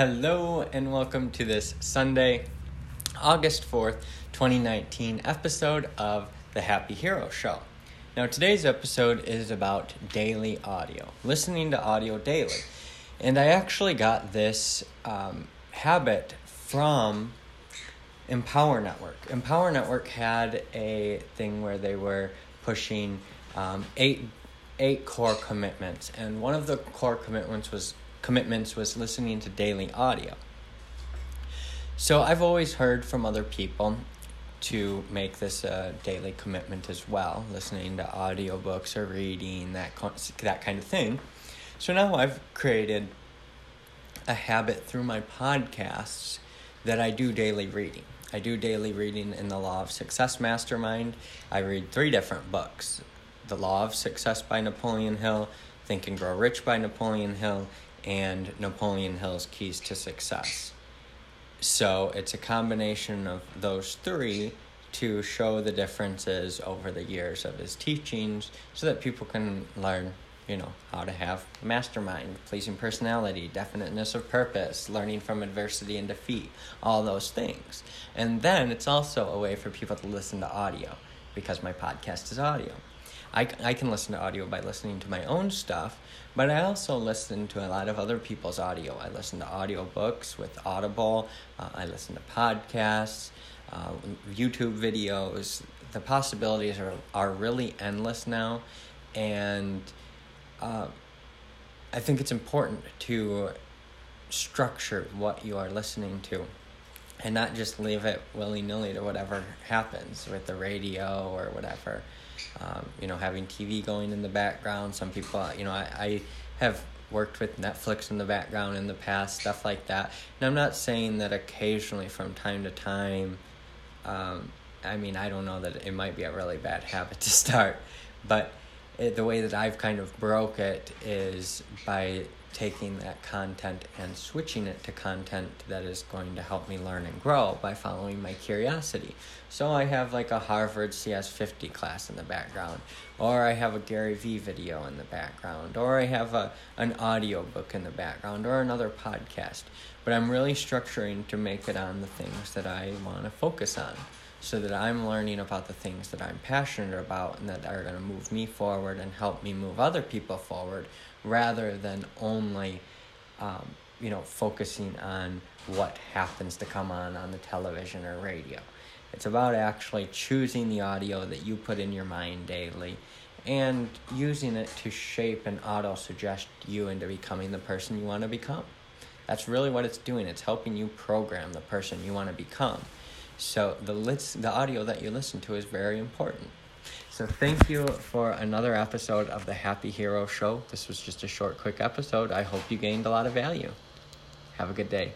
Hello, and welcome to this Sunday, August 4th, 2019 episode of The Happy Hero Show. Now, today's episode is about daily audio, listening to audio daily. And I actually got this um, habit from Empower Network. Empower Network had a thing where they were pushing um, eight eight core commitments, and one of the core commitments was commitments was listening to daily audio. So I've always heard from other people to make this a daily commitment as well, listening to audiobooks or reading that that kind of thing. So now I've created a habit through my podcasts that I do daily reading. I do daily reading in the Law of Success Mastermind. I read three different books The Law of Success by Napoleon Hill, Think and Grow Rich by Napoleon Hill, and Napoleon Hill's Keys to Success. So it's a combination of those three to show the differences over the years of his teachings so that people can learn, you know, how to have mastermind, pleasing personality, definiteness of purpose, learning from adversity and defeat, all those things. And then it's also a way for people to listen to audio because my podcast is audio. I, I can listen to audio by listening to my own stuff, but I also listen to a lot of other people's audio. I listen to audiobooks with Audible, uh, I listen to podcasts, uh, YouTube videos. The possibilities are, are really endless now, and uh, I think it's important to structure what you are listening to and not just leave it willy nilly to whatever happens with the radio or whatever um, you know, having TV going in the background. Some people, you know, I, I have worked with Netflix in the background in the past, stuff like that. And I'm not saying that occasionally from time to time, um, I mean, I don't know that it might be a really bad habit to start, but it, the way that I've kind of broke it is by taking that content and switching it to content that is going to help me learn and grow by following my curiosity. So I have like a Harvard CS50 class in the background, or I have a Gary Vee video in the background, or I have a an audio book in the background, or another podcast. But I'm really structuring to make it on the things that I want to focus on so that I'm learning about the things that I'm passionate about and that are going to move me forward and help me move other people forward rather than only um, you know focusing on what happens to come on on the television or radio. It's about actually choosing the audio that you put in your mind daily and using it to shape and auto suggest you into becoming the person you want to become. That's really what it's doing. It's helping you program the person you want to become so the lis- the audio that you listen to is very important. So thank you for another episode of the Happy Hero Show. This was just a short, quick episode. I hope you gained a lot of value. Have a good day.